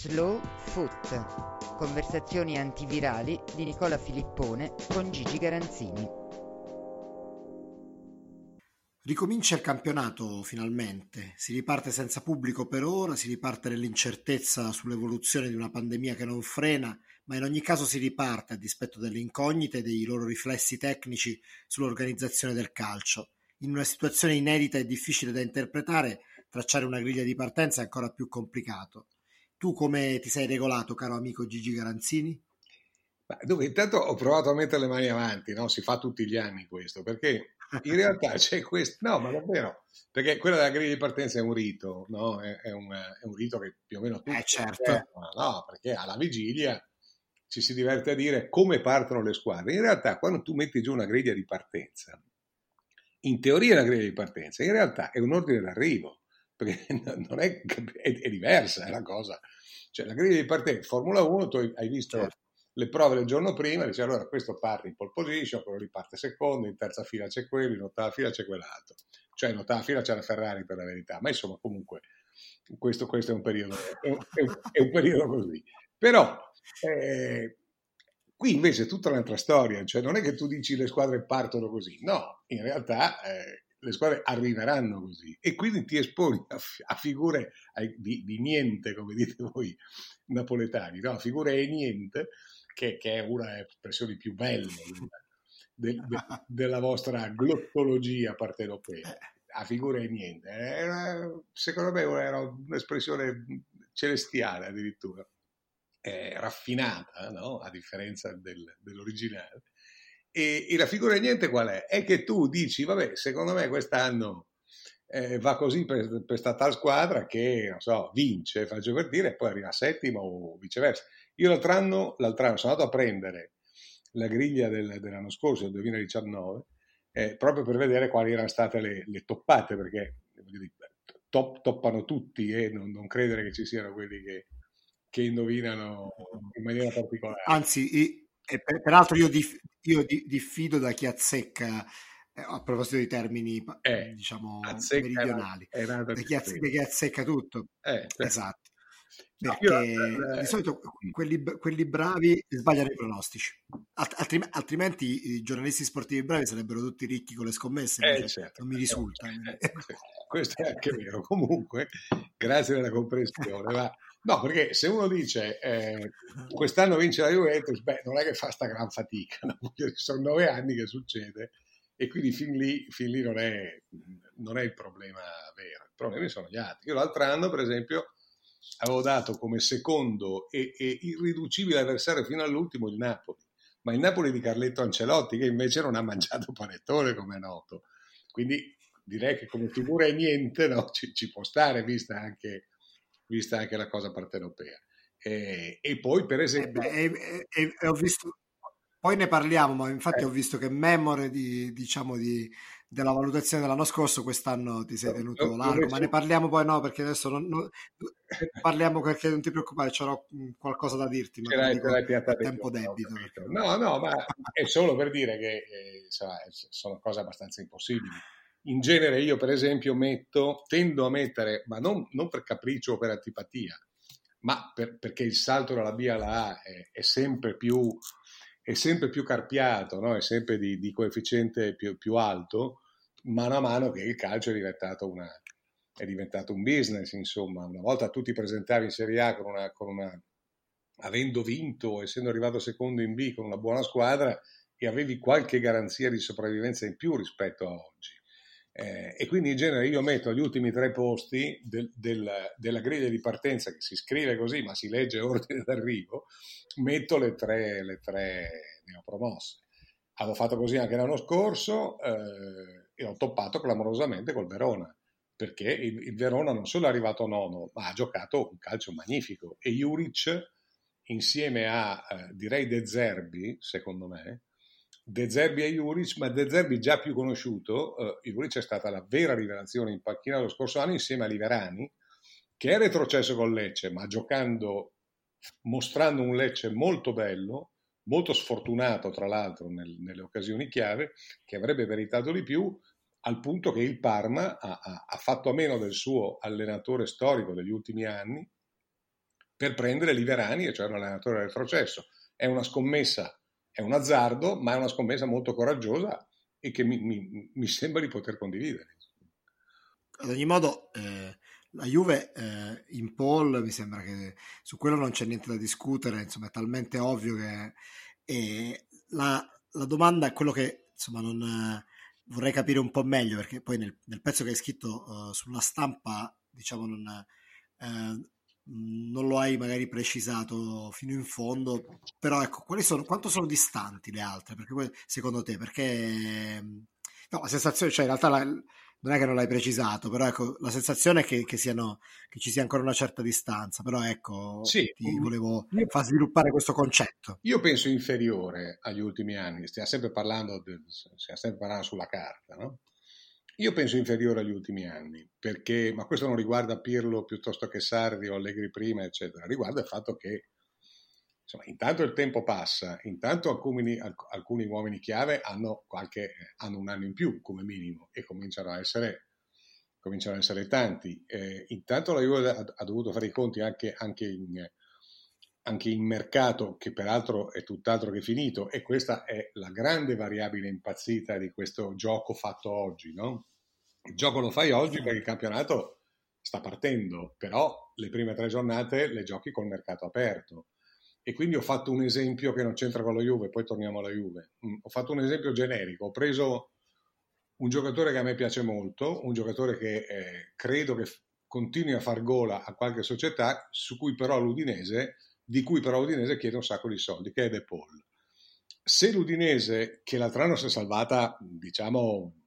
Slow Foot. Conversazioni antivirali di Nicola Filippone con Gigi Garanzini. Ricomincia il campionato finalmente, si riparte senza pubblico per ora, si riparte nell'incertezza sull'evoluzione di una pandemia che non frena, ma in ogni caso si riparte a dispetto delle incognite e dei loro riflessi tecnici sull'organizzazione del calcio. In una situazione inedita e difficile da interpretare, tracciare una griglia di partenza è ancora più complicato. Tu come ti sei regolato, caro amico Gigi Garanzini? dove intanto ho provato a mettere le mani avanti, no? si fa tutti gli anni questo, perché in realtà c'è questo, no ma davvero, perché quella della griglia di partenza è un rito, no? è, è, un, è, un, rito che più o meno tutti eh, certo. no, perché alla vigilia ci si diverte a dire come partono le squadre, in realtà quando tu metti giù una griglia di partenza, in teoria è una griglia di partenza, in realtà è un ordine d'arrivo, perché non è, è, è diversa è la cosa. Cioè, la griglia di partenza, Formula 1, tu hai visto certo. le prove del giorno prima, dici allora questo parte in pole position, quello lì parte secondo, in terza fila c'è quello, in ottava fila c'è quell'altro. Cioè in ottava fila c'è la Ferrari per la verità, ma insomma comunque questo, questo è, un periodo, è, un, è, un, periodo, così. Però eh, qui invece è tutta un'altra storia, cioè non è che tu dici le squadre partono così, no, in realtà... Eh, le squadre arriveranno così e quindi ti esponi a, a figure di, di, niente, come dite voi napoletani, no? a figure e niente, che, che, è una delle espressioni più belle de, de, della vostra glottologia partenopea. A figure e niente. Era, secondo me era un'espressione celestiale addirittura, eh, raffinata, no? a differenza del, dell'originale e, e, la figura di niente qual è? È che tu dici, vabbè, secondo me quest'anno eh, va così per questa tal squadra che, non so, vince, faccio per dire, e poi arriva settimo o viceversa. Io l'altro anno, l'altro anno sono andato a prendere la griglia del, dell'anno scorso, del 2019, eh, proprio per vedere quali erano state le, le toppate, perché top, toppano tutti e non, non, credere che ci siano quelli che, che indovinano in maniera particolare. Anzi, e per, peraltro io, dif, io di, diffido da chi azzecca eh, a proposito di termini eh, diciamo meridionali. era, era da, chi azzecca, chi azzecca tutto. Eh, esatto perché no, io, di solito quelli, quelli, bravi sbagliano i pronostici. Altrim, altrimenti i giornalisti sportivi bravi sarebbero tutti ricchi con le scommesse eh, certo, non mi risulta eh, questo è anche vero. Comunque grazie della comprensione ma No, perché se uno dice eh, quest'anno vince la Juventus, beh, non è che fa sta gran fatica, no? sono nove anni che succede e quindi fin lì, fin lì non, è, non, è, il problema vero, i problemi sono gli altri. Io l'altro anno, per esempio, avevo dato come secondo e, e irriducibile avversario fino all'ultimo il Napoli, ma il Napoli di Carletto Ancelotti, che invece non ha mangiato panettone, come è noto. Quindi direi che come figura è niente, no? ci, ci può stare, vista anche vista anche la cosa partenopea. E, e poi, per esempio... Eh beh, e, e, ho visto, poi ne parliamo, ma infatti eh. ho visto che memore di, diciamo, di, della valutazione dell'anno scorso, quest'anno ti sei tenuto no, largo, ma ne parliamo poi no, perché adesso non, non parliamo perché non ti preoccupare, c'ho qualcosa da dirti, ma ce l'hai, dico, tempo debito. No, no, ma è solo per dire che eh, insomma, sono cose abbastanza impossibili. In genere io, per esempio, metto, tendo a mettere, ma non, non per capriccio o per antipatia, ma per, perché il salto dalla B alla A è, è sempre più è sempre più carpiato, no? è sempre di, di coefficiente più, più, alto, mano a mano che il calcio è diventato, una, è diventato, un business, insomma. Una volta tu ti presentavi in Serie A con una, con una, avendo vinto, essendo arrivato secondo in B con una buona squadra e avevi qualche garanzia di sopravvivenza in più rispetto a oggi. Eh, e quindi in genere io metto agli ultimi tre posti del, del, della griglia di partenza, che si scrive così ma si legge ordine d'arrivo, metto le tre, le tre neopromosse. Avevo fatto così anche l'anno scorso eh, e ho toppato clamorosamente col Verona, perché il, il, Verona non solo è arrivato nono, ma ha giocato un calcio magnifico e Juric insieme a, eh, direi, De Zerbi, secondo me, De Zerbi e Juric, ma De Zerbi già più conosciuto, uh, Juric è stata la vera rivelazione in panchina lo scorso anno insieme a Liverani, che è retrocesso con Lecce, ma giocando, mostrando un Lecce molto bello, molto sfortunato tra l'altro nel, nelle occasioni chiave, che avrebbe meritato di più, al punto che il Parma ha, ha, ha fatto a meno del suo allenatore storico degli ultimi anni, per prendere Liverani, cioè un allenatore del processo. È una scommessa, è un azzardo, ma è una scommessa molto coraggiosa e che mi, mi, mi sembra di poter condividere. Ad ogni modo, eh, la Juve eh, in Paul mi sembra che su quello non c'è niente da discutere, insomma è talmente ovvio che eh, la, la, domanda è quello che insomma non eh, vorrei capire un po' meglio perché poi nel, nel pezzo che hai scritto uh, sulla stampa diciamo non, eh, non lo hai magari precisato fino in fondo, però ecco, quali sono, quanto sono distanti le altre? Perché, secondo te? Perché no, la sensazione, cioè in realtà la, non è che non l'hai precisato, però ecco, la sensazione è che, che, siano, che ci sia ancora una certa distanza, però ecco, sì, ti volevo io, far sviluppare questo concetto. Io penso inferiore agli ultimi anni, stiamo sempre parlando, de, stiamo sempre parlando sulla carta, no? Io penso inferiore agli ultimi anni, perché, ma questo non riguarda Pirlo piuttosto che Sarri o Allegri prima, eccetera, riguarda il fatto che insomma, intanto il tempo passa, intanto alcuni, alcuni uomini chiave hanno, qualche, hanno, un anno in più come minimo e cominciano a essere, cominciano a essere tanti. Eh, intanto la Juve ha, ha, dovuto fare i conti anche, anche, in, anche in mercato, che peraltro è tutt'altro che finito, e questa è la grande variabile impazzita di questo gioco fatto oggi. No? Il gioco lo fai oggi perché il campionato sta partendo, però le prime tre giornate le giochi col mercato aperto. E quindi ho fatto un esempio che non c'entra con la Juve, poi torniamo alla Juve. Mm, ho fatto un esempio generico, ho preso un giocatore che a me piace molto, un giocatore che eh, credo che continui a far gola a qualche società, su cui però l'Udinese, di cui però l'Udinese chiede un sacco di soldi, che è De Paul. Se l'Udinese, che l'altro anno si è salvata, diciamo,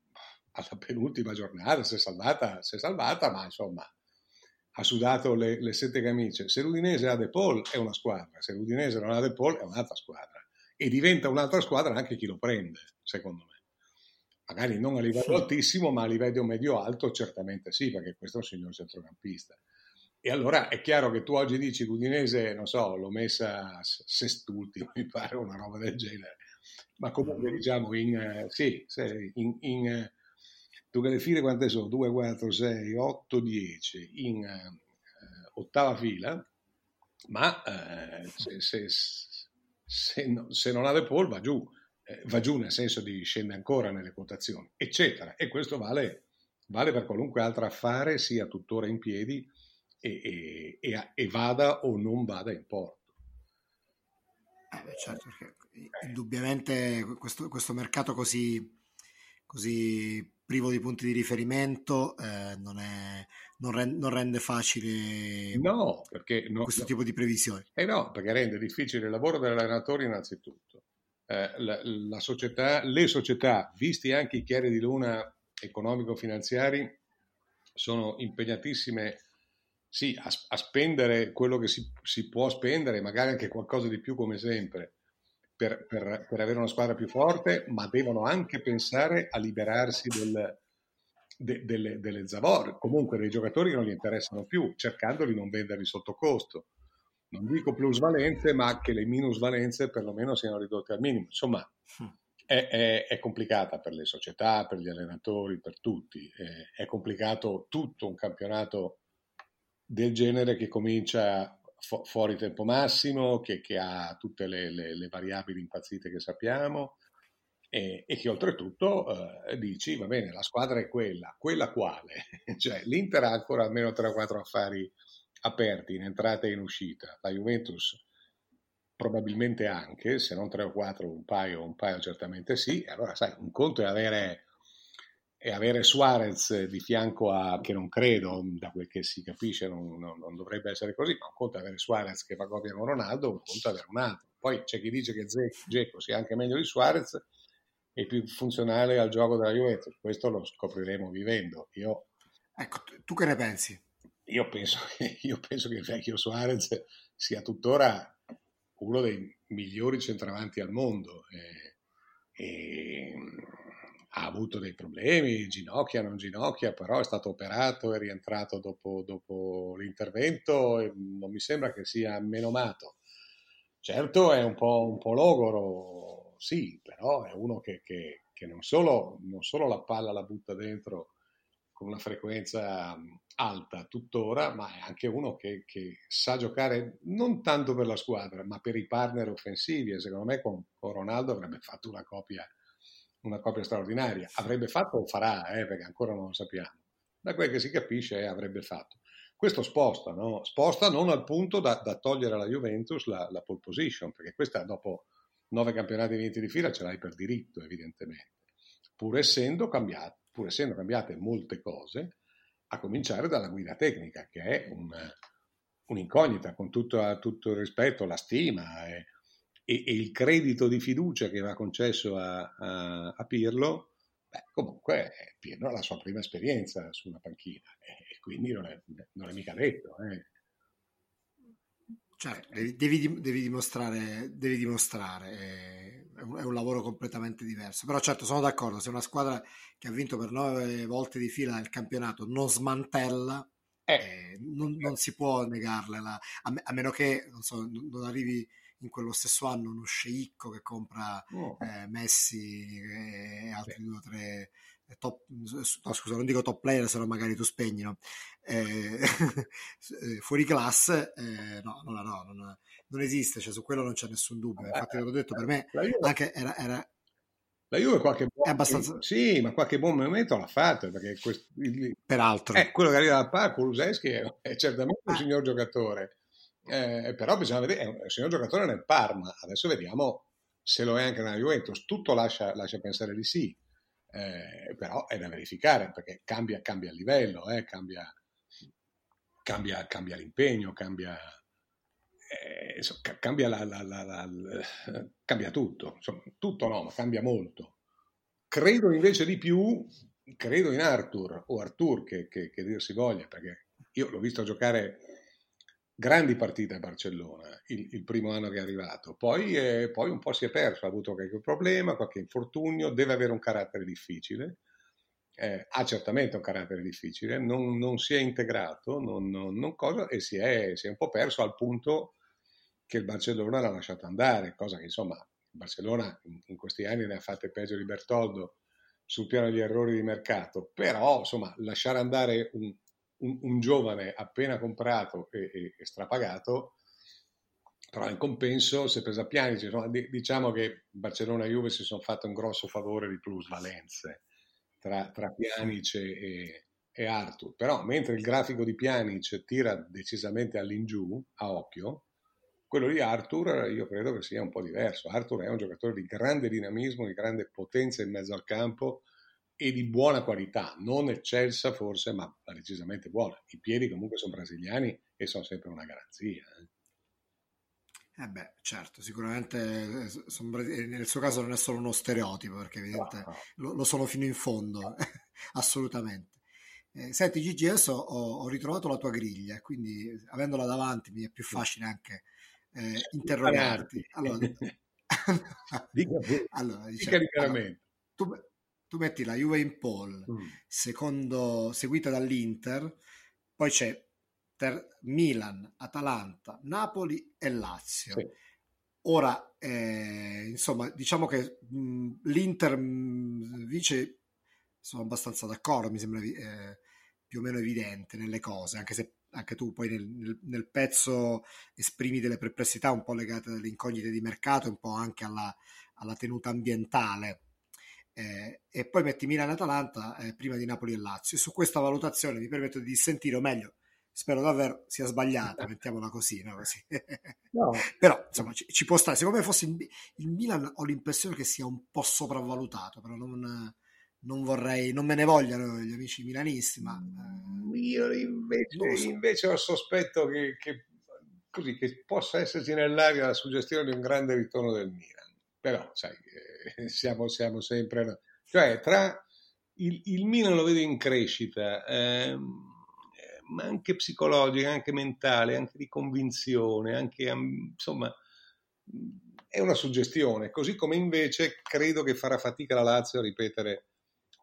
alla penultima giornata, si è salvata, si è salvata, ma insomma ha sudato le, le, sette camicie. Se l'Udinese ha De Paul è una squadra, se l'Udinese non ha De Paul è un'altra squadra. E diventa un'altra squadra anche chi lo prende, secondo me. Magari non a livello altissimo, ma a livello medio-alto certamente sì, perché questo è un signor centrocampista. E allora è chiaro che tu oggi dici l'Udinese, non so, l'ho messa sest'ultimo, mi pare una roba del genere. Ma comunque diciamo in, eh, sì, in, in Dunque le file quante sono? 2, 4, 6, 8, 10 in eh, ottava fila, ma eh, se, se, se, no, se, non ha De Paul va giù, eh, va giù nel senso di scende ancora nelle quotazioni, eccetera. E questo vale, vale per qualunque altro affare sia tuttora in piedi e, e, e, e vada o non vada in porto. Eh beh, certo, perché indubbiamente questo, questo mercato così, così privo di punti di riferimento eh, non, è, non, rende, non, rende, facile no, perché no, questo no. tipo di previsioni. Eh no, perché rende difficile il lavoro dell'allenatore innanzitutto. Eh, la, la società, le società, visti anche i chiari di luna economico-finanziari, sono impegnatissime sì, a, a spendere quello che si, si può spendere, magari anche qualcosa di più come sempre, per, per, per, avere una squadra più forte, ma devono anche pensare a liberarsi del, de, delle, delle Zavor, comunque dei giocatori che non gli interessano più, cercando di non venderli sotto costo. Non dico plusvalenze, ma che le minusvalenze perlomeno siano ridotte al minimo. Insomma, hm. è, è, è complicata per le società, per gli allenatori, per tutti. È, è complicato tutto un campionato del genere che comincia fu- fuori tempo massimo, che, che ha tutte le, le, le, variabili impazzite che sappiamo e, e che oltretutto eh, dici, va bene, la squadra è quella, quella quale? cioè l'Inter ha ancora almeno 3 o 4 affari aperti in entrata e in uscita, la Juventus probabilmente anche, se non 3 o 4, un paio, un paio certamente sì, allora sai, un conto è avere e avere Suarez di fianco a, che non credo, da quel che si capisce, non, non, non dovrebbe essere così, ma un conto è avere Suarez che fa coppia con Ronaldo, un conto è avere un altro. Poi c'è chi dice che Dzeko sia anche meglio di Suarez e più funzionale al gioco della Juventus, questo lo scopriremo vivendo. Io, ecco, tu che ne pensi? Io penso, io penso che il vecchio Suarez sia tuttora uno dei migliori centravanti al mondo. E, e ha avuto dei problemi, ginocchia, non ginocchia, però è stato operato e rientrato dopo, dopo l'intervento e non mi sembra che sia menomato. Certo è un po', un po logoro, sì, però è uno che, che, che non, solo, non, solo, la palla la butta dentro con una frequenza alta tuttora, ma è anche uno che, che, sa giocare non tanto per la squadra, ma per i partner offensivi e secondo me con, con Ronaldo avrebbe fatto una copia, una copia straordinaria. Avrebbe fatto o farà, eh, perché ancora non lo sappiamo. Da quel che si capisce eh, avrebbe fatto. Questo sposta, no? sposta non al punto da, da togliere alla Juventus la, la, pole position, perché questa dopo nove campionati vinti di fila ce l'hai per diritto, evidentemente, pur essendo, cambiato, pur essendo cambiate molte cose, a cominciare dalla guida tecnica, che è un, un'incognita, con tutto, tutto, il rispetto, la stima e, e, e, il credito di fiducia che va concesso a, a, a Pirlo, beh, comunque Pirlo ha la sua prima esperienza su una panchina e, quindi non è, non è mica detto. Eh. Cioè, devi, devi, devi, dimostrare, devi dimostrare è, un, è, un, lavoro completamente diverso. Però certo, sono d'accordo, se una squadra che ha vinto per nove volte di fila il campionato non smantella, eh. Eh, non, non, si può negarle, a, a, meno che non, so, non, arrivi in quello stesso anno uno sceicco che compra oh. eh, Messi e altri due o tre top, no, scusa, non dico top player, se no magari tu spegni, no? eh, eh fuori classe, eh, no, no, no, non, non, esiste, cioè, su quello non c'è nessun dubbio. Infatti, l'ho detto per me, anche era, era la Juve qualche buon, è abbastanza... sì, ma qualche buon momento l'ha fatto perché questo, il, peraltro eh, quello che arriva dal parco Kuluseschi è, è certamente un ah. signor giocatore eh, però bisogna vedere è un signor giocatore nel Parma. Adesso vediamo se lo è anche nella Juventus. Tutto lascia, lascia pensare di sì. Eh, però è da verificare perché cambia, cambia il livello, eh, cambia, cambia, cambia, l'impegno, cambia, eh, insomma, cambia, la, la, la, cambia tutto, insomma, tutto no, ma cambia molto. Credo invece di più, credo in Arthur o Arthur che, che, che dir si voglia, perché io l'ho visto giocare grandi partite a Barcellona il, il, primo anno che è arrivato, poi, eh, poi, un po' si è perso, ha avuto qualche problema, qualche infortunio, deve avere un carattere difficile, eh, ha certamente un carattere difficile, non, non si è integrato non, non, cosa, e si è, si è, un po' perso al punto che il Barcellona l'ha lasciato andare, cosa che insomma il Barcellona in, in questi anni ne ha fatte peggio di Bertoldo sul piano degli errori di mercato, però insomma lasciare andare un, un, un giovane appena comprato e, e, e, strapagato, però in compenso si è presa Pianice, no? diciamo che Barcellona e Juve si sono fatte un grosso favore di plusvalenze tra, tra Pjanic e, e Arthur, però mentre il grafico di Pjanic tira decisamente all'ingiù, a occhio, quello di Arthur io credo che sia un po' diverso. Arthur è un giocatore di grande dinamismo, di grande potenza in mezzo al campo, e di buona qualità, non eccelsa forse, ma decisamente buona. I piedi comunque sono brasiliani e sono sempre una garanzia. Eh. eh beh, certo, sicuramente eh, sono, nel suo caso non è solo uno stereotipo, perché evidentemente no, no. Lo, lo, sono fino in fondo, assolutamente. Eh, senti Gigi, adesso ho, ho, ritrovato la tua griglia, quindi avendola davanti mi è più facile anche eh, interrogarti. Allora, allora diciamo, allora, tu, tu metti la Juve in pole, mm. secondo, seguita dall'Inter, poi c'è ter, Milan, Atalanta, Napoli e Lazio. Sì. Ora, eh, insomma, diciamo che mh, l'Inter mh, vice, sono abbastanza d'accordo, mi sembra eh, più o meno evidente nelle cose, anche se anche tu poi nel, nel, nel, pezzo esprimi delle perplessità un po' legate alle incognite di mercato, un po' anche alla, alla tenuta ambientale eh, e poi metti Milan-Atalanta eh, prima di Napoli e Lazio. E su questa valutazione mi permetto di dissentire, o meglio, spero davvero sia sbagliata, mettiamola così, no? così. No. però insomma ci, ci, può stare. Secondo me fosse il, il, Milan ho l'impressione che sia un po' sopravvalutato, però non, non vorrei, non me ne vogliano gli amici milanisti, ma... Eh, Io invece, so. invece, ho sospetto che, che, così, che possa esserci nell'aria la suggestione di un grande ritorno del Milan, però sai... Eh, siamo, siamo sempre... Cioè, tra il, il, Milan lo vedo in crescita, ehm, ma anche psicologica, anche mentale, anche di convinzione, anche, insomma, è una suggestione, così come invece credo che farà fatica la Lazio a ripetere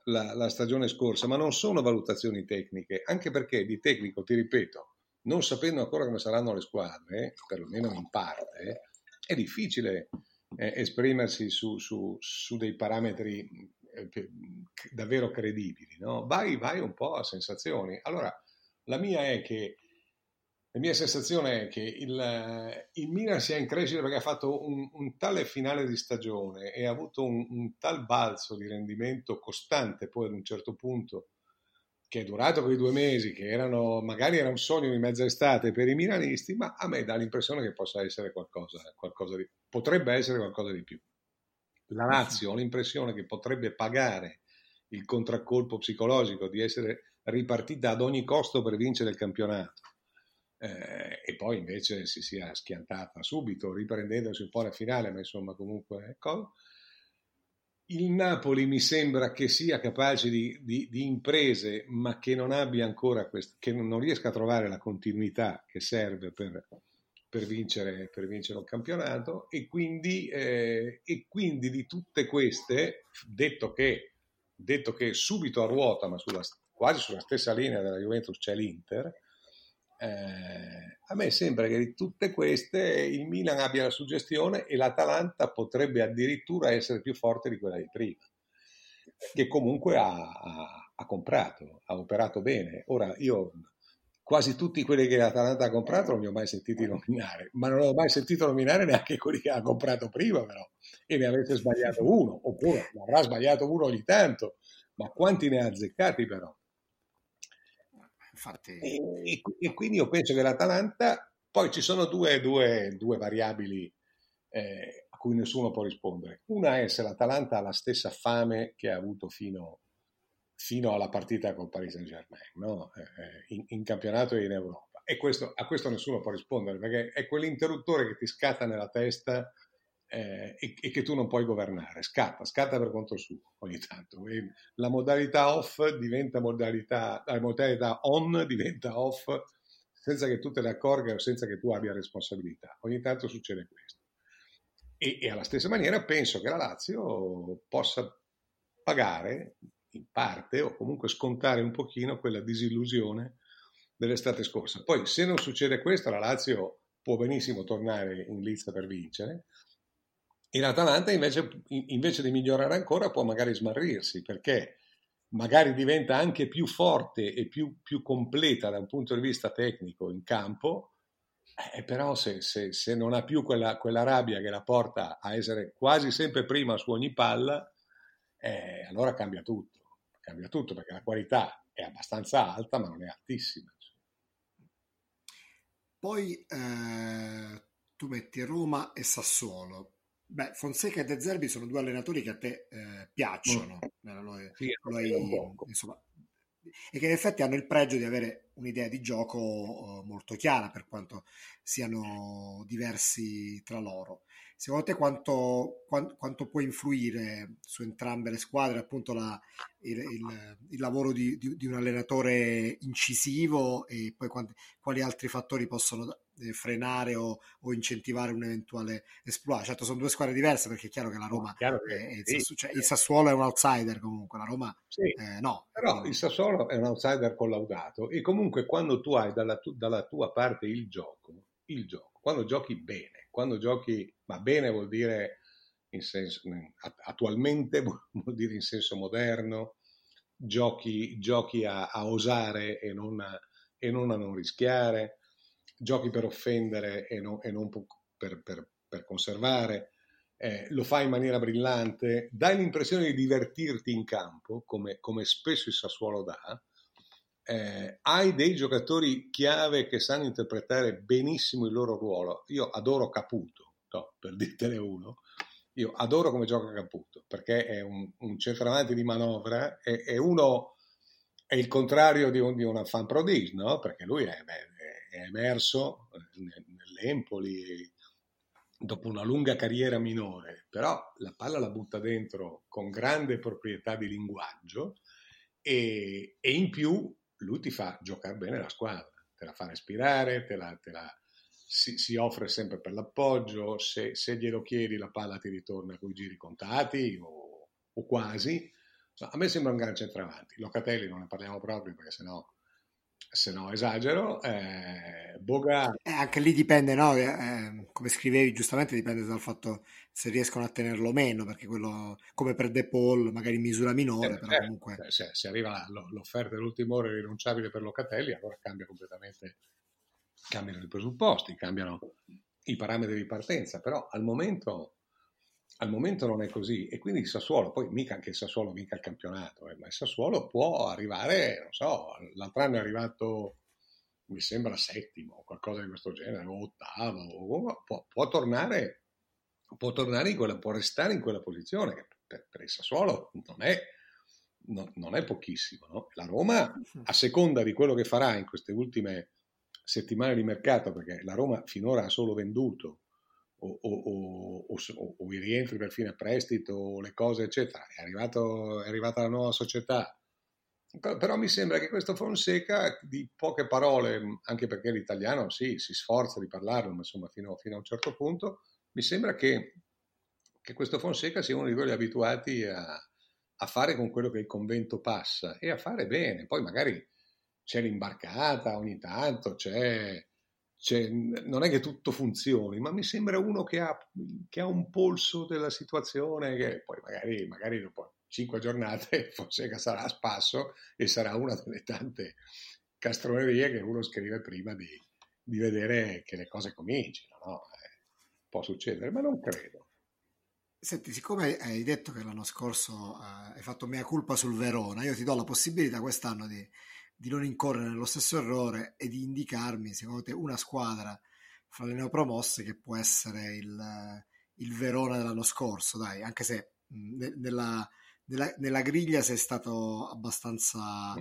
la, la, stagione scorsa, ma non sono valutazioni tecniche, anche perché di tecnico, ti ripeto, non sapendo ancora come saranno le squadre, perlomeno in parte, è difficile eh, esprimersi su, su, su, dei parametri davvero credibili, no? vai, vai un po' a sensazioni. Allora, la mia è che la mia sensazione è che il, il, Milan sia in crescita perché ha fatto un, un tale finale di stagione e ha avuto un, un, tal balzo di rendimento costante poi ad un certo punto che è durato quei due mesi, che erano, magari era un sogno di mezza estate per i milanisti, ma a me dà l'impressione che possa essere qualcosa, qualcosa di, potrebbe essere qualcosa di più. La Lazio ho l'impressione che potrebbe pagare il contraccolpo psicologico di essere ripartita ad ogni costo per vincere il campionato eh, e poi invece si sia schiantata subito, riprendendosi un po' la finale, ma insomma comunque ecco. Il Napoli mi sembra che sia capace di, di, di imprese, ma che non abbia ancora questo, che non riesca a trovare la continuità che serve per, per, vincere, per vincere, un campionato. E quindi, eh, e quindi, di tutte queste, detto che, detto che subito a ruota, ma sulla, quasi sulla stessa linea della Juventus c'è l'Inter, eh, a me sembra che di tutte queste il Milan abbia la suggestione e l'Atalanta potrebbe addirittura essere più forte di quella di prima, che comunque ha, ha, ha comprato, ha operato bene. Ora io quasi tutti quelli che l'Atalanta ha comprato non li ho mai sentiti nominare, ma non ho mai sentito nominare neanche quelli che ha comprato prima però, e ne avete sbagliato uno, oppure ne avrà sbagliato uno ogni tanto, ma quanti ne ha azzeccati però? Infatti... E, e, quindi io penso che l'Atalanta, poi ci sono due, due, due variabili eh, a cui nessuno può rispondere. Una è se l'Atalanta ha la stessa fame che ha avuto fino, fino alla partita col Paris Saint Germain, no? eh, eh in, in, campionato e in Europa. E questo, a questo nessuno può rispondere perché è quell'interruttore che ti scatta nella testa eh, e, e, che tu non puoi governare. Scatta, scatta per conto suo ogni tanto. E la modalità off diventa modalità, la modalità on diventa off senza che tu te ne accorga o senza che tu abbia responsabilità. Ogni tanto succede questo. E, e alla stessa maniera penso che la Lazio possa pagare in parte o comunque scontare un pochino quella disillusione dell'estate scorsa. Poi se non succede questo, la Lazio può benissimo tornare in lista per vincere, e l'Atalanta invece, invece di migliorare ancora può magari smarrirsi perché magari diventa anche più forte e più, più completa da un punto di vista tecnico in campo, eh, però se, se, se, non ha più quella, quella, rabbia che la porta a essere quasi sempre prima su ogni palla, eh, allora cambia tutto. Cambia tutto perché la qualità è abbastanza alta ma non è altissima. Poi eh, tu metti Roma e Sassuolo. Beh, Fonseca e De Zerbi sono due allenatori che a te eh, piacciono, mm. lo, sì, lo hai, insomma, e che in effetti hanno il pregio di avere un'idea di gioco uh, molto chiara per quanto siano diversi tra loro. Secondo te quanto, quanto, quanto può influire su entrambe le squadre appunto la, il, il, il, lavoro di, di, di, un allenatore incisivo e poi quanti, quali altri fattori possono eh, frenare o, o, incentivare un eventuale esploit? Certo sono due squadre diverse perché è chiaro che la Roma, che, è, sì, il, cioè, il, Sassuolo è un outsider comunque, la Roma sì, eh, no. Però il Sassuolo è un outsider collaudato e comunque quando tu hai dalla, tu, dalla tua parte il gioco, il gioco, quando giochi bene, quando giochi, ma bene vuol dire in senso, attualmente vuol dire in senso moderno, giochi, giochi a, a, osare e non a, e non a, non rischiare, giochi per offendere e non, e non per, per, per, conservare, eh, lo fai in maniera brillante, dai l'impressione di divertirti in campo, come, come spesso il Sassuolo dà, eh, hai dei giocatori chiave che sanno interpretare benissimo il loro ruolo. Io adoro Caputo, no, per dirtene uno. Io adoro come gioca Caputo perché è un, un centravanti di manovra, è, è, uno, è il contrario di un, di un fan prodige, no? Perché lui è, è, è emerso nell'Empoli dopo una lunga carriera minore, però la palla la butta dentro con grande proprietà di linguaggio e, e in più lui ti fa giocare bene la squadra, te la fa respirare, te la, te la, si, si, offre sempre per l'appoggio, se, se, glielo chiedi la palla ti ritorna con i giri contati o, o quasi. A me sembra un gran centravanti. Locatelli non ne parliamo proprio perché sennò se no esagero, eh, Boga... Eh, anche lì dipende, no? Eh, come scrivevi giustamente, dipende dal fatto se riescono a tenerlo meno, perché quello, come per De Paul, magari in misura minore, eh, però certo, comunque... Se, se, arriva l'offerta dell'ultima ora irrinunciabile per Locatelli, allora cambia completamente, cambiano i presupposti, cambiano i parametri di partenza, però al momento al momento non è così e quindi il Sassuolo, poi mica anche il Sassuolo vinca il campionato, eh, ma il Sassuolo può arrivare, non so, l'altro anno è arrivato, mi sembra settimo, qualcosa di questo genere, o ottavo, o, può, può, tornare, può tornare in quella, può restare in quella posizione, che per, per il Sassuolo non è, non, non è pochissimo. No? La Roma, a seconda di quello che farà in queste ultime settimane di mercato, perché la Roma finora ha solo venduto o, o, o, o, i rientri per fine prestito o le cose eccetera. È, arrivato, è arrivata la nuova società. Però mi sembra che questo Fonseca di poche parole anche perché l'italiano sì, si sforza di parlarlo ma insomma fino, fino a un certo punto mi sembra che, che, questo Fonseca sia uno di quelli abituati a, a fare con quello che il convento passa e a fare bene. Poi magari c'è l'imbarcata ogni tanto c'è cioè, non è che tutto funzioni, ma mi sembra uno che ha, che ha un polso della situazione che poi magari, magari dopo cinque giornate Fonseca sarà a spasso e sarà una delle tante castronerie che uno scrive prima di, di vedere che le cose comincino. No? Eh, può succedere, ma non credo. Senti, siccome hai detto che l'anno scorso uh, hai fatto mia colpa sul Verona, io ti do la possibilità quest'anno di di non incorrere nello stesso errore e di indicarmi, secondo te, una squadra fra le neopromosse che può essere il, il Verona dell'anno scorso, dai, anche se ne, nella, nella, nella, griglia sei stato abbastanza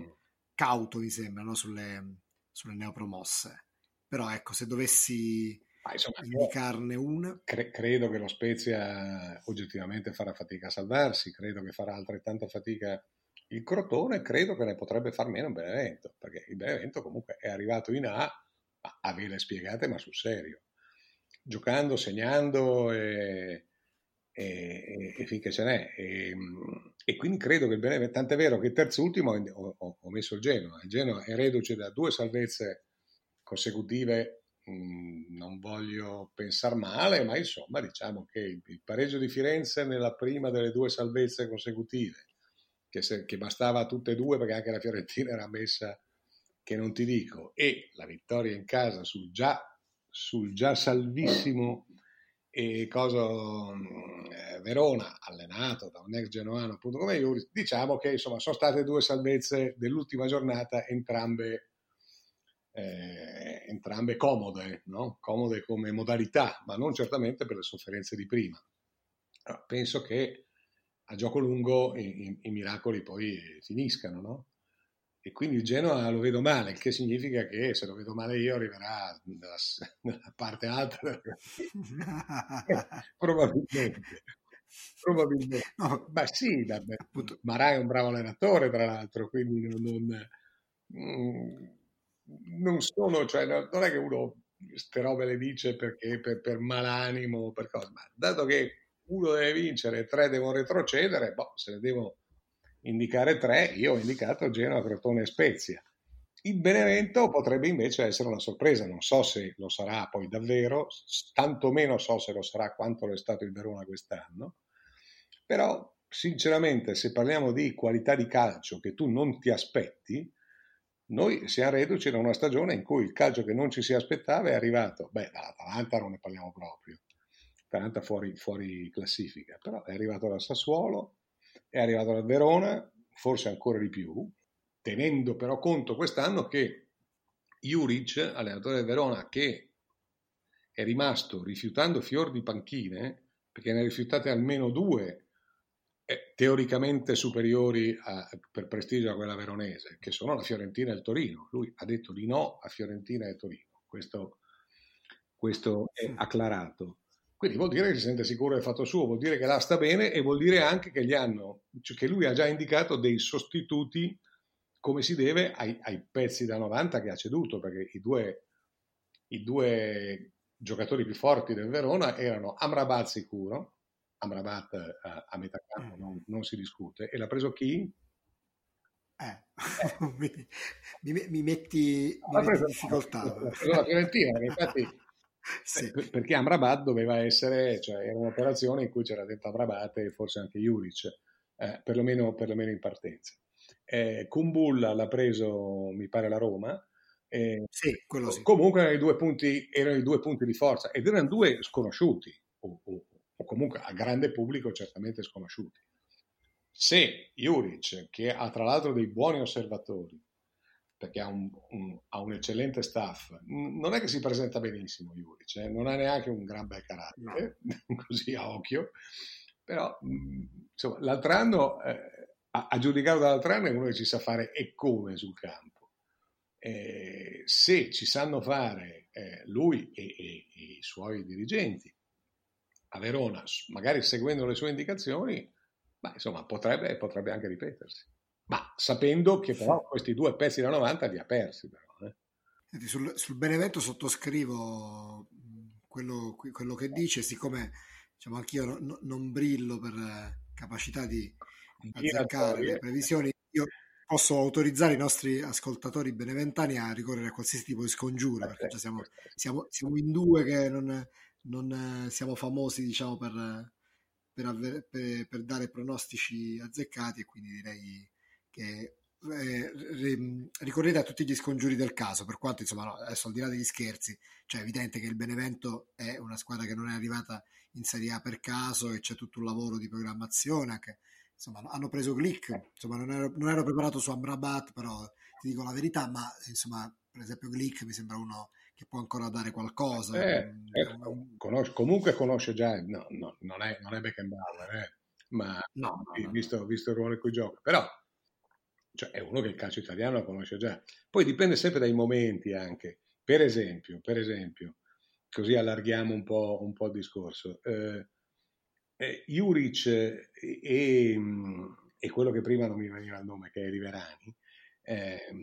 cauto, mi sembra, no? sulle, sulle neopromosse. Però ecco, se dovessi ah, insomma, indicarne una... Cre- credo che lo Spezia oggettivamente farà fatica a salvarsi, credo che farà altrettanta fatica il Crotone credo che ne potrebbe far meno il Benevento, perché il Benevento comunque è arrivato in A a vele spiegate, ma sul serio, giocando, segnando e, e, e finché ce n'è. E, e, quindi credo che il Benevento, tant'è vero che il terzo ultimo ho, ho, ho messo il Genoa, il Genoa è reduce da due salvezze consecutive non voglio pensare male, ma insomma diciamo che il pareggio di Firenze nella prima delle due salvezze consecutive che, se, che bastava a tutte e due perché anche la Fiorentina era messa che non ti dico, e la vittoria in casa sul già, sul già salvissimo e cosa, eh, Verona, allenato da un ex genoano appunto come io, diciamo che insomma sono state due salvezze dell'ultima giornata, entrambe, eh, entrambe comode, no? comode come modalità, ma non certamente per le sofferenze di prima. Allora, penso che a gioco lungo i, i, miracoli poi finiscano, no? E quindi il Genoa lo vedo male, il che significa che se lo vedo male io arriverà nella, nella parte alta probabilmente. Probabilmente. No. Ma sì, vabbè, Marà è un bravo allenatore, tra l'altro, quindi non, non, mm, non sono, cioè, non è che uno queste robe le dice perché per, per malanimo, per cosa, ma dato che uno deve vincere, tre devono retrocedere, boh, se ne devo indicare tre, io ho indicato Genoa, Crotone e Spezia. Il Benevento potrebbe invece essere una sorpresa, non so se lo sarà poi davvero, tantomeno so se lo sarà quanto lo è stato il Verona quest'anno, però sinceramente se parliamo di qualità di calcio che tu non ti aspetti, noi siamo reduci da una stagione in cui il calcio che non ci si aspettava è arrivato, beh dall'Atalanta non ne parliamo proprio, Atalanta fuori, fuori classifica, però è arrivato dal Sassuolo, è arrivato dal Verona, forse ancora di più, tenendo però conto quest'anno che Juric, allenatore del Verona, che è rimasto rifiutando fior di panchine, perché ne ha rifiutate almeno due eh, teoricamente superiori a, per prestigio a quella veronese, che sono la Fiorentina e il Torino. Lui ha detto di no a Fiorentina e Torino, questo, questo è acclarato. Quindi vuol dire che si sente sicuro del fatto suo, vuol dire che là sta bene e vuol dire anche che, hanno, cioè che lui ha già indicato dei sostituti come si deve ai, ai, pezzi da 90 che ha ceduto, perché i due, i due giocatori più forti del Verona erano Amrabat sicuro, Amrabat a, a metà campo non, non, si discute, e l'ha preso chi? Eh, mi, mi, mi, metti, mi metti in difficoltà. La Fiorentina, infatti, sì. perché Amrabat doveva essere, cioè era un'operazione in cui c'era dentro Amrabat e forse anche Juric, eh, perlomeno, perlomeno, in partenza. Eh, Kumbulla l'ha preso, mi pare, la Roma. Eh, sì, quello sì. Comunque erano i, due punti, erano i due punti di forza ed erano due sconosciuti, o, o, o comunque a grande pubblico certamente sconosciuti. Se Juric, che ha tra l'altro dei buoni osservatori, perché ha un, un, ha un, eccellente staff, non è che si presenta benissimo Juric, eh? non ha neanche un gran bel carattere, no. così a occhio, però insomma, l'altro anno, eh, a, a giudicare dall'altro anno, è uno che ci sa fare e come sul campo. Eh, se ci sanno fare eh, lui e, e, e, i suoi dirigenti a Verona, magari seguendo le sue indicazioni, ma insomma potrebbe, potrebbe anche ripetersi. Ma sapendo che però questi due pezzi da 90 li ha persi. Però, eh. sul, sul, Benevento sottoscrivo quello, quello, che dice, siccome diciamo, anch'io no, non brillo per capacità di azzeccare le previsioni, io posso autorizzare i nostri ascoltatori beneventani a ricorrere a qualsiasi tipo di scongiura, perché già siamo, siamo, siamo in due che non, non siamo famosi diciamo, per, per, avver- per, per dare pronostici azzeccati e quindi direi che eh, ricorrete a tutti gli scongiuri del caso, per quanto insomma no, adesso al di là degli scherzi, cioè è evidente che il Benevento è una squadra che non è arrivata in Serie A per caso e c'è tutto un lavoro di programmazione, anche, insomma hanno preso Glick, insomma non ero, non ero preparato su Amrabat, però ti dico la verità, ma insomma per esempio Glick mi sembra uno che può ancora dare qualcosa. Eh, eh, conosce, comunque conosce già, no, no, non, è, non è Beckenbauer, eh, ma no, no, visto, visto, il ruolo in cui gioca, però cioè, è uno che il calcio italiano lo conosce già. Poi dipende sempre dai momenti anche. Per esempio, per esempio così allarghiamo un po', un po il discorso. Eh, eh, Juric e, e, e, quello che prima non mi veniva il nome, che è Riverani, eh,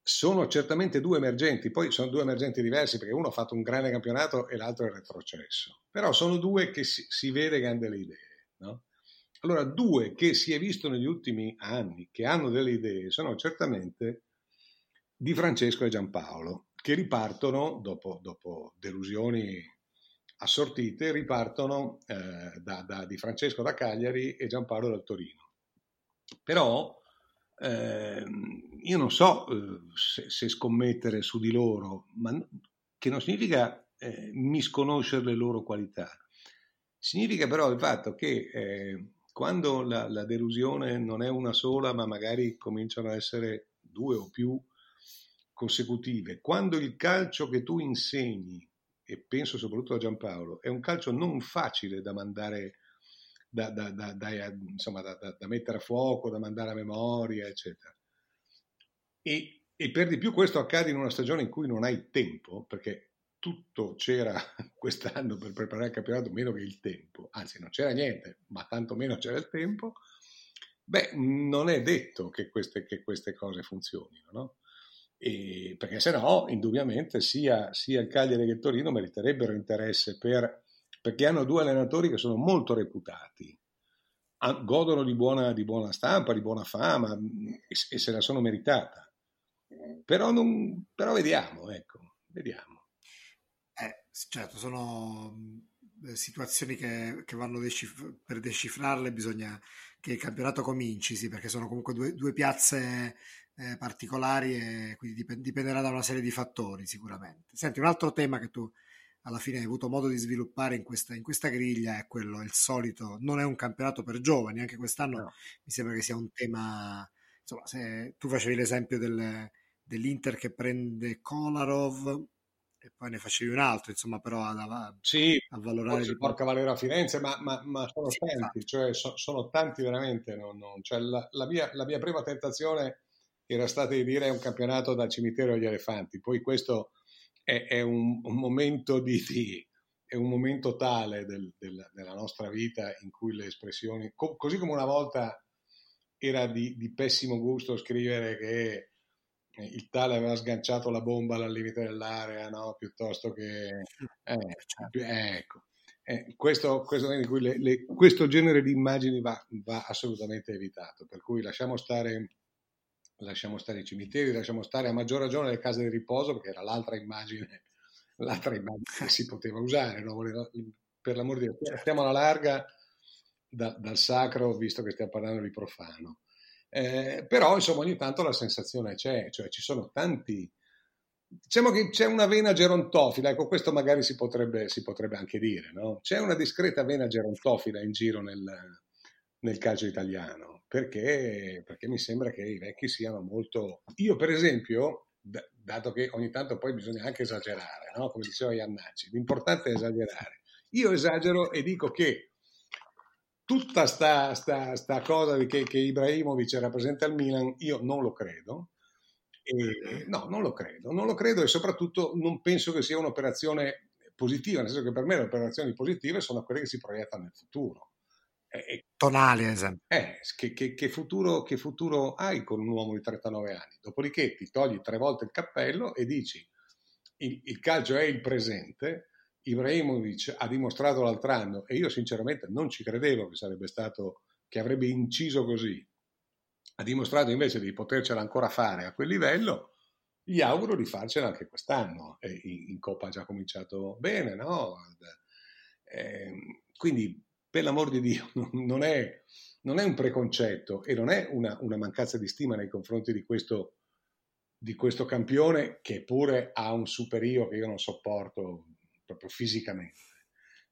sono certamente due emergenti, poi sono due emergenti diversi perché uno ha fatto un grande campionato e l'altro è retrocesso, però sono due che si, si vede che hanno delle idee. No? Allora, due che si è visto negli ultimi anni che hanno delle idee sono certamente Di Francesco e Giampaolo, che ripartono dopo, dopo delusioni assortite, ripartono eh, da, da, Di Francesco da Cagliari e Giampaolo dal Torino. Però eh, io non so eh, se, se, scommettere su di loro, ma che non significa eh, misconoscere le loro qualità. Significa però il fatto che eh, quando la, la, delusione non è una sola, ma magari cominciano a essere due o più consecutive, quando il calcio che tu insegni, e penso soprattutto a Giampaolo, è un calcio non facile da mandare da, da, da, insomma, da, mettere a fuoco, da mandare a memoria, eccetera. E, e, per di più questo accade in una stagione in cui non hai tempo, perché tutto c'era quest'anno per preparare il campionato meno che il tempo, anzi non c'era niente, ma tanto meno c'era il tempo, beh, non è detto che queste, che queste cose funzionino, no? E, perché se no, indubbiamente, sia, sia il Cagliari che il Torino meriterebbero interesse per perché hanno due allenatori che sono molto reputati, godono di buona, di buona stampa, di buona fama e, e, se la sono meritata. Però, non, però vediamo, ecco, vediamo. Eh, certo, sono situazioni che, che vanno decif- per decifrarle bisogna che il campionato cominci, sì, perché sono comunque due, due piazze eh, particolari e quindi dipend- dipenderà da una serie di fattori sicuramente. Senti, un altro tema che tu alla fine hai avuto modo di sviluppare in questa, in questa griglia è quello, il solito, non è un campionato per giovani, anche quest'anno no. mi sembra che sia un tema, insomma, se tu facevi l'esempio del, dell'Inter che prende Kolarov e poi ne facevi un altro, insomma, però a, a, sì, a valorare... Sì, porca Valero a Firenze, ma, ma, ma sono sì, tanti, esatto. cioè so, sono tanti veramente, non, non, cioè la, la, mia, la mia prima tentazione era stata di dire un campionato da cimitero agli elefanti, poi questo è, è un, un, momento di, di, è un momento tale del, del, della nostra vita in cui le espressioni, co- così come una volta era di, di, pessimo gusto scrivere che il tale aveva sganciato la bomba al limite dell'area, no? piuttosto che... Eh, certo. eh, ecco. Eh, questo, questo, le, le, questo, genere di immagini va, va, assolutamente evitato, per cui lasciamo stare lasciamo stare i cimiteri, lasciamo stare a maggior ragione le case di riposo, perché era l'altra immagine, l'altra immagine che si poteva usare, no? per l'amor di Dio, stiamo alla larga da, dal sacro, visto che stiamo parlando di profano. Eh, però insomma ogni tanto la sensazione c'è, cioè ci sono tanti, diciamo che c'è una vena gerontofila, ecco questo magari si potrebbe, si potrebbe anche dire, no? c'è una discreta vena gerontofila in giro nel, nel calcio italiano, perché, perché, mi sembra che i vecchi siano molto... Io per esempio, d- dato che ogni tanto poi bisogna anche esagerare, no? come diceva Iannacci, l'importante è esagerare. Io esagero e dico che tutta sta, sta, sta cosa che, che Ibrahimovic rappresenta il Milan, io non lo credo. E, no, non lo credo, non lo credo e soprattutto non penso che sia un'operazione positiva, nel senso che per me le operazioni positive sono quelle che si proiettano nel futuro. Eh, Tonali, ad esempio. Eh, che, che, che, futuro, che, futuro, hai con un uomo di 39 anni? Dopodiché ti togli tre volte il cappello e dici il, il calcio è il presente, Ibrahimovic ha dimostrato l'altro anno e io sinceramente non ci credevo che sarebbe stato, che avrebbe inciso così, ha dimostrato invece di potercela ancora fare a quel livello, gli auguro di farcela anche quest'anno. E in, Coppa ha già cominciato bene, no? Eh, quindi per l'amor di Dio, non è, non è un preconcetto e non è una, una, mancanza di stima nei confronti di questo, di questo campione che pure ha un superio che io non sopporto proprio fisicamente,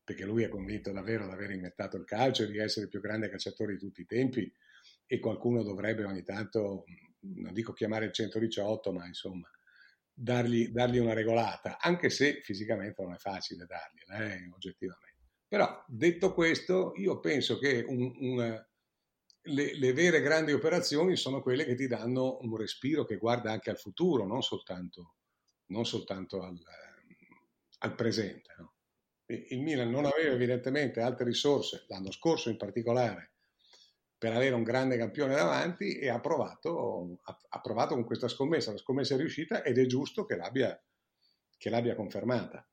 perché lui è convinto davvero di aver inventato il calcio e di essere il più grande calciatore di tutti i tempi e qualcuno dovrebbe ogni tanto, non dico chiamare il 118, ma insomma dargli, dargli una regolata, anche se fisicamente non è facile dargliela, eh, oggettivamente. Però detto questo, io penso che un, un, le, le, vere grandi operazioni sono quelle che ti danno un respiro che guarda anche al futuro, non soltanto, non soltanto al, al, presente. No? il Milan non aveva evidentemente altre risorse, l'anno scorso in particolare, per avere un grande campione davanti e ha provato, ha, provato con questa scommessa. La scommessa è riuscita ed è giusto che l'abbia, che l'abbia confermata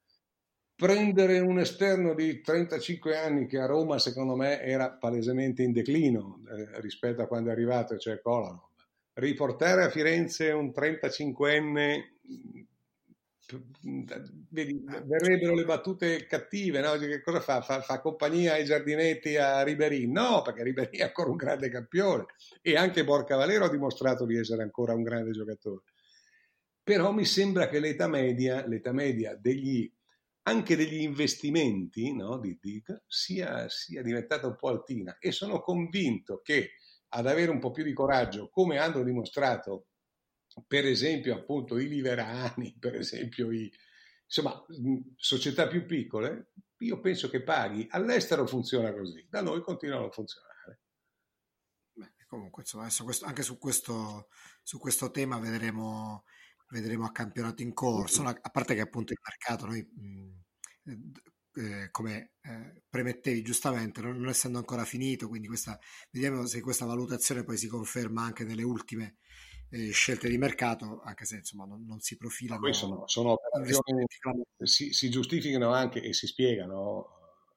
prendere un esterno di 35 anni che a Roma secondo me era palesemente in declino eh, rispetto a quando è arrivato, cioè Kolarov, riportare a Firenze un 35enne vedi, verrebbero le battute cattive, no? che cosa fa? fa? fa? compagnia ai giardinetti a Ribery? No, perché Ribery è ancora un grande campione e anche Borca Valero ha dimostrato di essere ancora un grande giocatore. Però mi sembra che l'età media, l'età media degli anche degli investimenti no, di DIG sia, sia diventata un po' altina e sono convinto che ad avere un po' più di coraggio, come hanno dimostrato per esempio appunto i Liverani, per esempio i, insomma, società più piccole, io penso che paghi. All'estero funziona così, da noi continua a funzionare. Beh, comunque, insomma, questo, anche su questo, su questo tema vedremo vedremo a campionato in corso, a parte che appunto il mercato noi, mh, eh, come eh, premettevi giustamente, non, non, essendo ancora finito, quindi questa, vediamo se questa valutazione poi si conferma anche nelle ultime eh, scelte di mercato, anche se insomma non, non si profilano. Poi sono, sono operazioni si, si giustificano anche e si spiegano,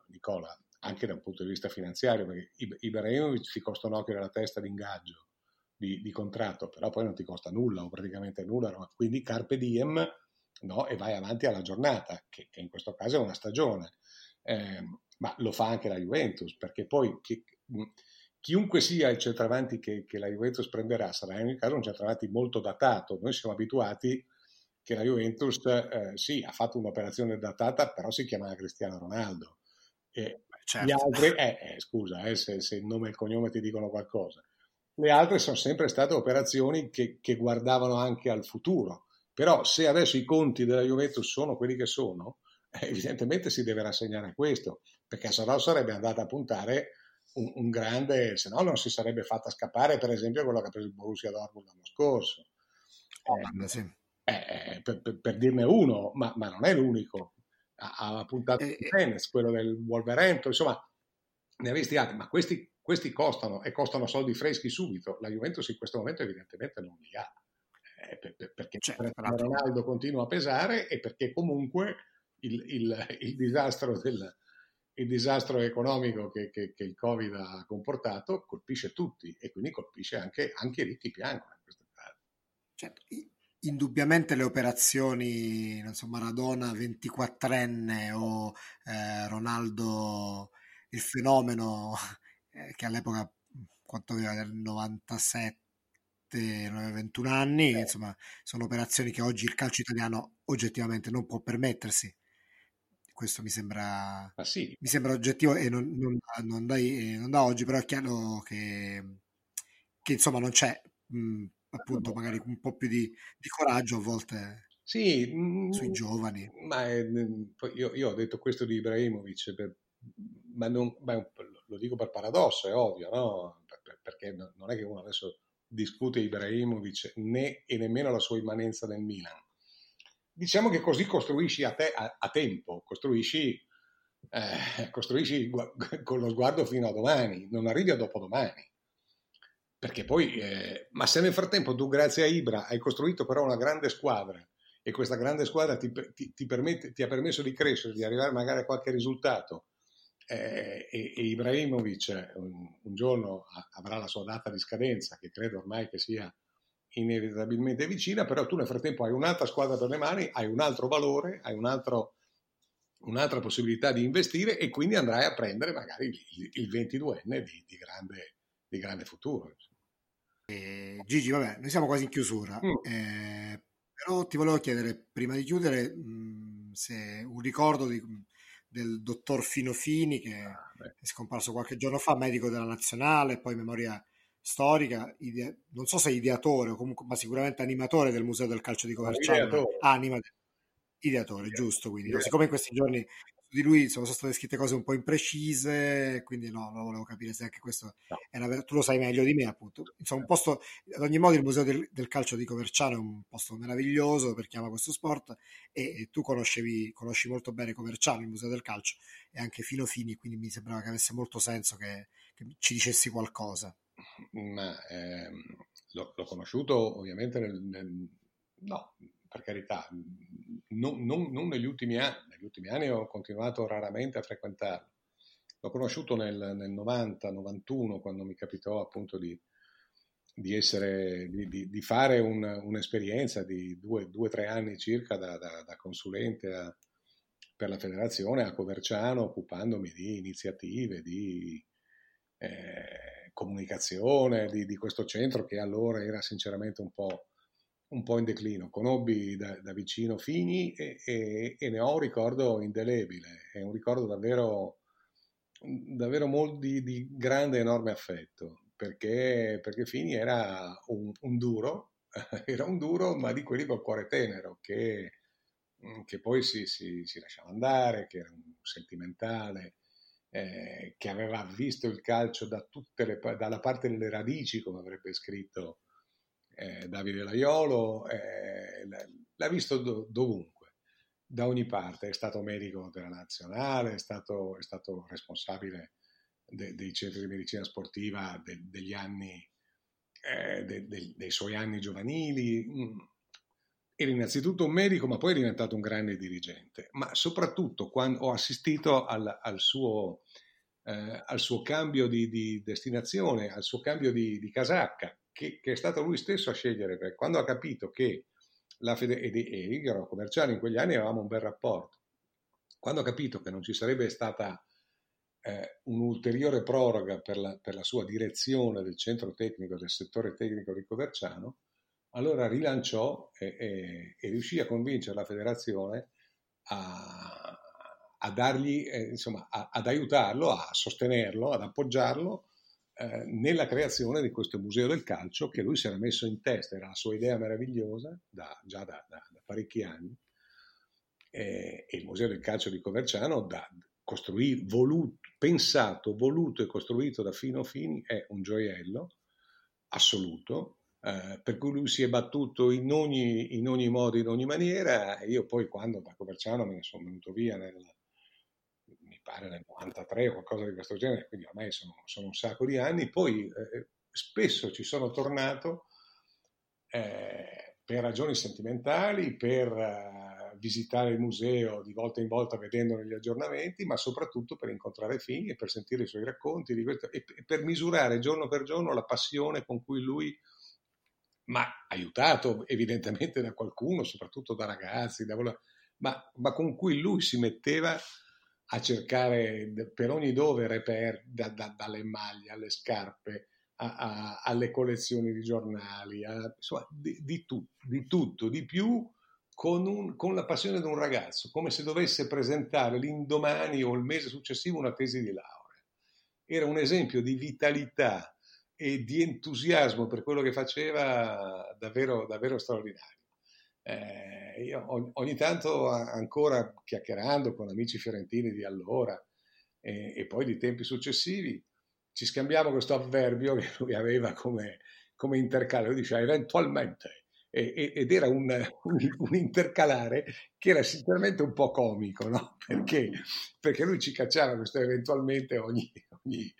Nicola, anche da un punto di vista finanziario, perché Ibrahimovic ti costa un occhio nella testa di ingaggio di, di, contratto, però poi non ti costa nulla o praticamente nulla, quindi carpe diem no? e vai avanti alla giornata, che, che in questo caso è una stagione, eh, ma lo fa anche la Juventus, perché poi chi, chiunque sia il centravanti che, che, la Juventus prenderà sarà in ogni caso un centravanti molto datato, noi siamo abituati che la Juventus eh, sì, ha fatto un'operazione datata, però si chiama Cristiano Ronaldo. E certo. Gli altri, eh, eh, scusa, eh, se, se il nome e il cognome ti dicono qualcosa le altre sono sempre state operazioni che, che guardavano anche al futuro. Però se adesso i conti della Juventus sono quelli che sono, eh, evidentemente si deve rassegnare a questo, perché se no sarebbe andata a puntare un, un, grande, se no non si sarebbe fatta scappare per esempio quello che ha preso il Borussia Dortmund l'anno scorso. Eh, sì. eh, per, per, per, dirne uno, ma, ma, non è l'unico. Ha, ha puntato il eh, tennis, quello del Wolverhampton, insomma, ne ha visti altri, ma questi questi costano e costano soldi freschi subito. La Juventus in questo momento evidentemente non li ha, eh, per, per, perché certo, Ronaldo continua a pesare e perché comunque il, il, il, disastro, del, il disastro, economico che, che, che, il Covid ha comportato colpisce tutti e quindi colpisce anche, anche i ricchi piangono in questo caso. Certo, indubbiamente le operazioni, non so, Maradona 24enne o eh, Ronaldo il fenomeno eh, che all'epoca quanto aveva del 97 21 anni, eh. insomma, sono operazioni che oggi il calcio italiano oggettivamente non può permettersi. Questo mi sembra, sì. mi sembra oggettivo e non, non, non, dai, non, da oggi, però è chiaro che, che insomma non c'è mh, appunto magari un po' più di, di coraggio a volte sì, sui giovani. Ma è, io, io, ho detto questo di Ibrahimovic, per, ma, non, ma lo dico per paradosso, è ovvio, no? perché non è che uno adesso discute Ibrahimovic né e nemmeno la sua immanenza nel Milan. Diciamo che così costruisci a, te, a, a tempo, costruisci, eh, costruisci con lo sguardo fino a domani, non arrivi a dopodomani. Perché poi, eh, ma se nel frattempo tu grazie a Ibra hai costruito però una grande squadra e questa grande squadra ti, ti, ti, permette, ti ha permesso di crescere, di arrivare magari a qualche risultato, eh, e, e, Ibrahimovic un, un, giorno avrà la sua data di scadenza, che credo ormai che sia inevitabilmente vicina, però tu nel frattempo hai un'altra squadra per le mani, hai un altro valore, hai un altro, un'altra possibilità di investire e quindi andrai a prendere magari il, il 22enne di, di, grande, di grande futuro. Eh, Gigi, vabbè, noi siamo quasi in chiusura, mm. eh, però ti volevo chiedere, prima di chiudere, mh, se un ricordo di del dottor Fino Fini che ah, è scomparso qualche giorno fa, medico della nazionale, poi memoria storica, ide- non so se ideatore o comunque, ma sicuramente animatore del Museo del Calcio di Coverciano. Ah, animatore. Ideatore, giusto, quindi. Ideatore. Siccome in questi giorni di lui sono state scritte cose un po' imprecise, quindi no, lo volevo capire se anche questo no. era tu lo sai meglio di me, appunto. Insomma, un posto, ad ogni modo il Museo del, del Calcio di Coverciano è un posto meraviglioso per chi ama questo sport e, e, tu conoscevi, conosci molto bene Coverciano, il Museo del Calcio, e anche Fino Fini, quindi mi sembrava che avesse molto senso che, che ci dicessi qualcosa. Ma ehm, l'ho, l'ho, conosciuto ovviamente nel, nel no, per carità, non, non, non, negli ultimi anni, negli ultimi anni ho continuato raramente a frequentarlo. L'ho conosciuto nel, nel 90-91 quando mi capitò appunto di, di, essere, di, di, fare un, un'esperienza di due o tre anni circa da, da, da consulente a, per la federazione a Coverciano occupandomi di iniziative, di eh, comunicazione di, di, questo centro che allora era sinceramente un po' un po' in declino. Conobbi da, da vicino Fini e, e, e, ne ho un ricordo indelebile, è un ricordo davvero, davvero molto di, di grande, enorme affetto, perché, perché Fini era un, un, duro, era un duro, ma di quelli col cuore tenero, che, che poi si, si, si, lasciava andare, che era un sentimentale. Eh, che aveva visto il calcio da le, dalla parte delle radici, come avrebbe scritto eh, Davide Laiolo, eh, l'ha visto do, dovunque, da ogni parte, è stato medico della nazionale, è stato, è stato responsabile de, dei centri di medicina sportiva de, degli anni, eh, de, dei suoi anni giovanili. Era innanzitutto un medico, ma poi è diventato un grande dirigente. Ma soprattutto quando ho assistito al, al suo, eh, al suo cambio di, di, destinazione, al suo cambio di, di casacca, che, che, è stato lui stesso a scegliere, perché quando ha capito che la fede, e, e io ero commerciale in quegli anni avevamo un bel rapporto, quando ha capito che non ci sarebbe stata eh, un'ulteriore proroga per la, per la, sua direzione del centro tecnico, del settore tecnico di Coverciano, allora rilanciò e, e, e riuscì a convincere la federazione a, a dargli, eh, insomma, a, ad aiutarlo, a sostenerlo, ad appoggiarlo eh, nella creazione di questo museo del calcio che lui si era messo in testa, era la sua idea meravigliosa da, già da, da, da parecchi anni. Eh, e il museo del calcio di Coverciano, da, costruì, voluto, pensato, voluto e costruito da Fino Fini, è un gioiello assoluto, eh, per cui lui si è battuto in ogni, in ogni modo, in ogni maniera. Io poi quando da Coverciano me ne sono venuto via nel, pare nel 93 o qualcosa di questo genere, quindi ormai sono, sono un sacco di anni, poi eh, spesso ci sono tornato eh, per ragioni sentimentali, per eh, visitare il museo di volta in volta vedendone gli aggiornamenti, ma soprattutto per incontrare Fini e per sentire i suoi racconti questo, e, e per misurare giorno per giorno la passione con cui lui ma aiutato evidentemente da qualcuno, soprattutto da ragazzi, da ma, ma, con cui lui si metteva a cercare per ogni dove reper, da, da, dalle maglie alle scarpe, a, a, alle collezioni di giornali, a, insomma, di, di, tu, di, tutto, di più, con, un, con, la passione di un ragazzo, come se dovesse presentare l'indomani o il mese successivo una tesi di laurea. Era un esempio di vitalità e di entusiasmo per quello che faceva davvero, davvero straordinario. Eh, io ogni tanto ancora chiacchierando con amici fiorentini di allora eh, e poi di tempi successivi, ci scambiamo questo avverbio che lui aveva come, come intercalare, lui diceva eventualmente, e, ed era un, un, un, intercalare che era sinceramente un po' comico, no? perché, perché lui ci cacciava questo eventualmente ogni, ogni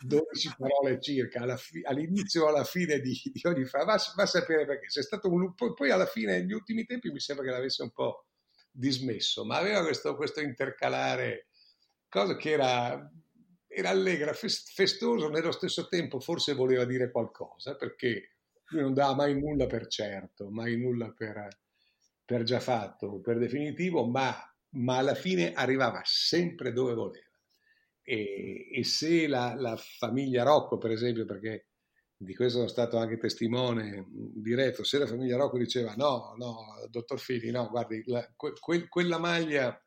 12 parole circa alla fi, all'inizio o alla fine di, di ogni frase, va, va, a sapere perché, se è stato un poi, poi alla fine negli ultimi tempi mi sembra che l'avesse un po' dismesso, ma aveva questo, questo intercalare, cosa che era era allegra, festoso, nello stesso tempo forse voleva dire qualcosa, perché non dava mai nulla per certo, mai nulla per, per già fatto, per definitivo, ma, ma, alla fine arrivava sempre dove voleva. E, e se la, la, famiglia Rocco, per esempio, perché di questo sono stato anche testimone diretto, se la famiglia Rocco diceva no, no, dottor Fili, no, guardi, la, que, quella maglia,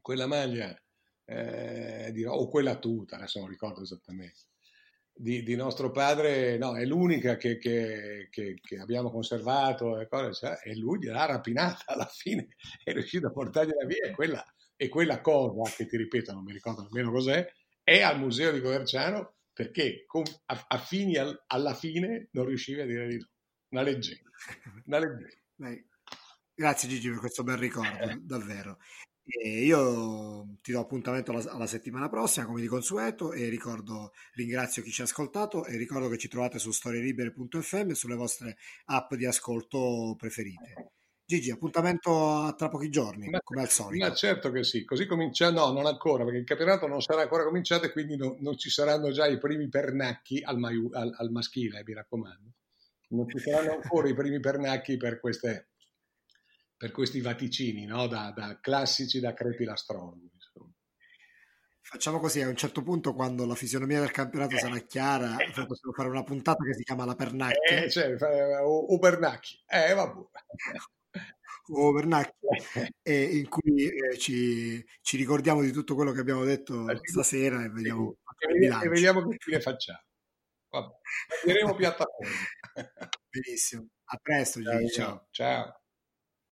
quella maglia eh, di, o quella tuta, adesso non ricordo esattamente, di, di nostro padre, no, è l'unica che, che, che, che abbiamo conservato e, cose, cioè, e lui gliel'ha rapinata alla fine, è riuscito a portargliela via e quella, e quella cosa, che ti ripeto, non mi ricordo nemmeno cos'è, è al museo di Coverciano perché con, a, a fini al, alla fine non riuscivi a dire di no. Una leggenda. Una leggenda. Grazie Gigi per questo bel ricordo, davvero. E io ti do appuntamento alla, alla, settimana prossima, come di consueto, e ricordo, ringrazio chi ci ha ascoltato e ricordo che ci trovate su storielibere.fm e sulle vostre app di ascolto preferite. Gigi, appuntamento tra pochi giorni, ma, come al solito. Ma certo che sì, così comincia, no, non ancora, perché il campionato non sarà ancora cominciato e quindi no, non ci saranno già i primi pernacchi al, maiu, al, al maschile, mi raccomando. Non ci saranno ancora i primi pernacchi per queste per questi vaticini, no? da, da, classici da crepilastrologo. Facciamo così, a un certo punto quando la fisionomia del campionato eh, sarà chiara, eh, possiamo fare una puntata che si chiama La Pernacchia. Eh, cioè, o, o Pernacchi, eh vabbè. o Pernacchi, eh, in cui eh, ci, ci, ricordiamo di tutto quello che abbiamo detto eh, stasera e vediamo, e, vediamo che fine facciamo. Vabbè, piattaforma. Benissimo, a presto Gigi, ciao. ciao.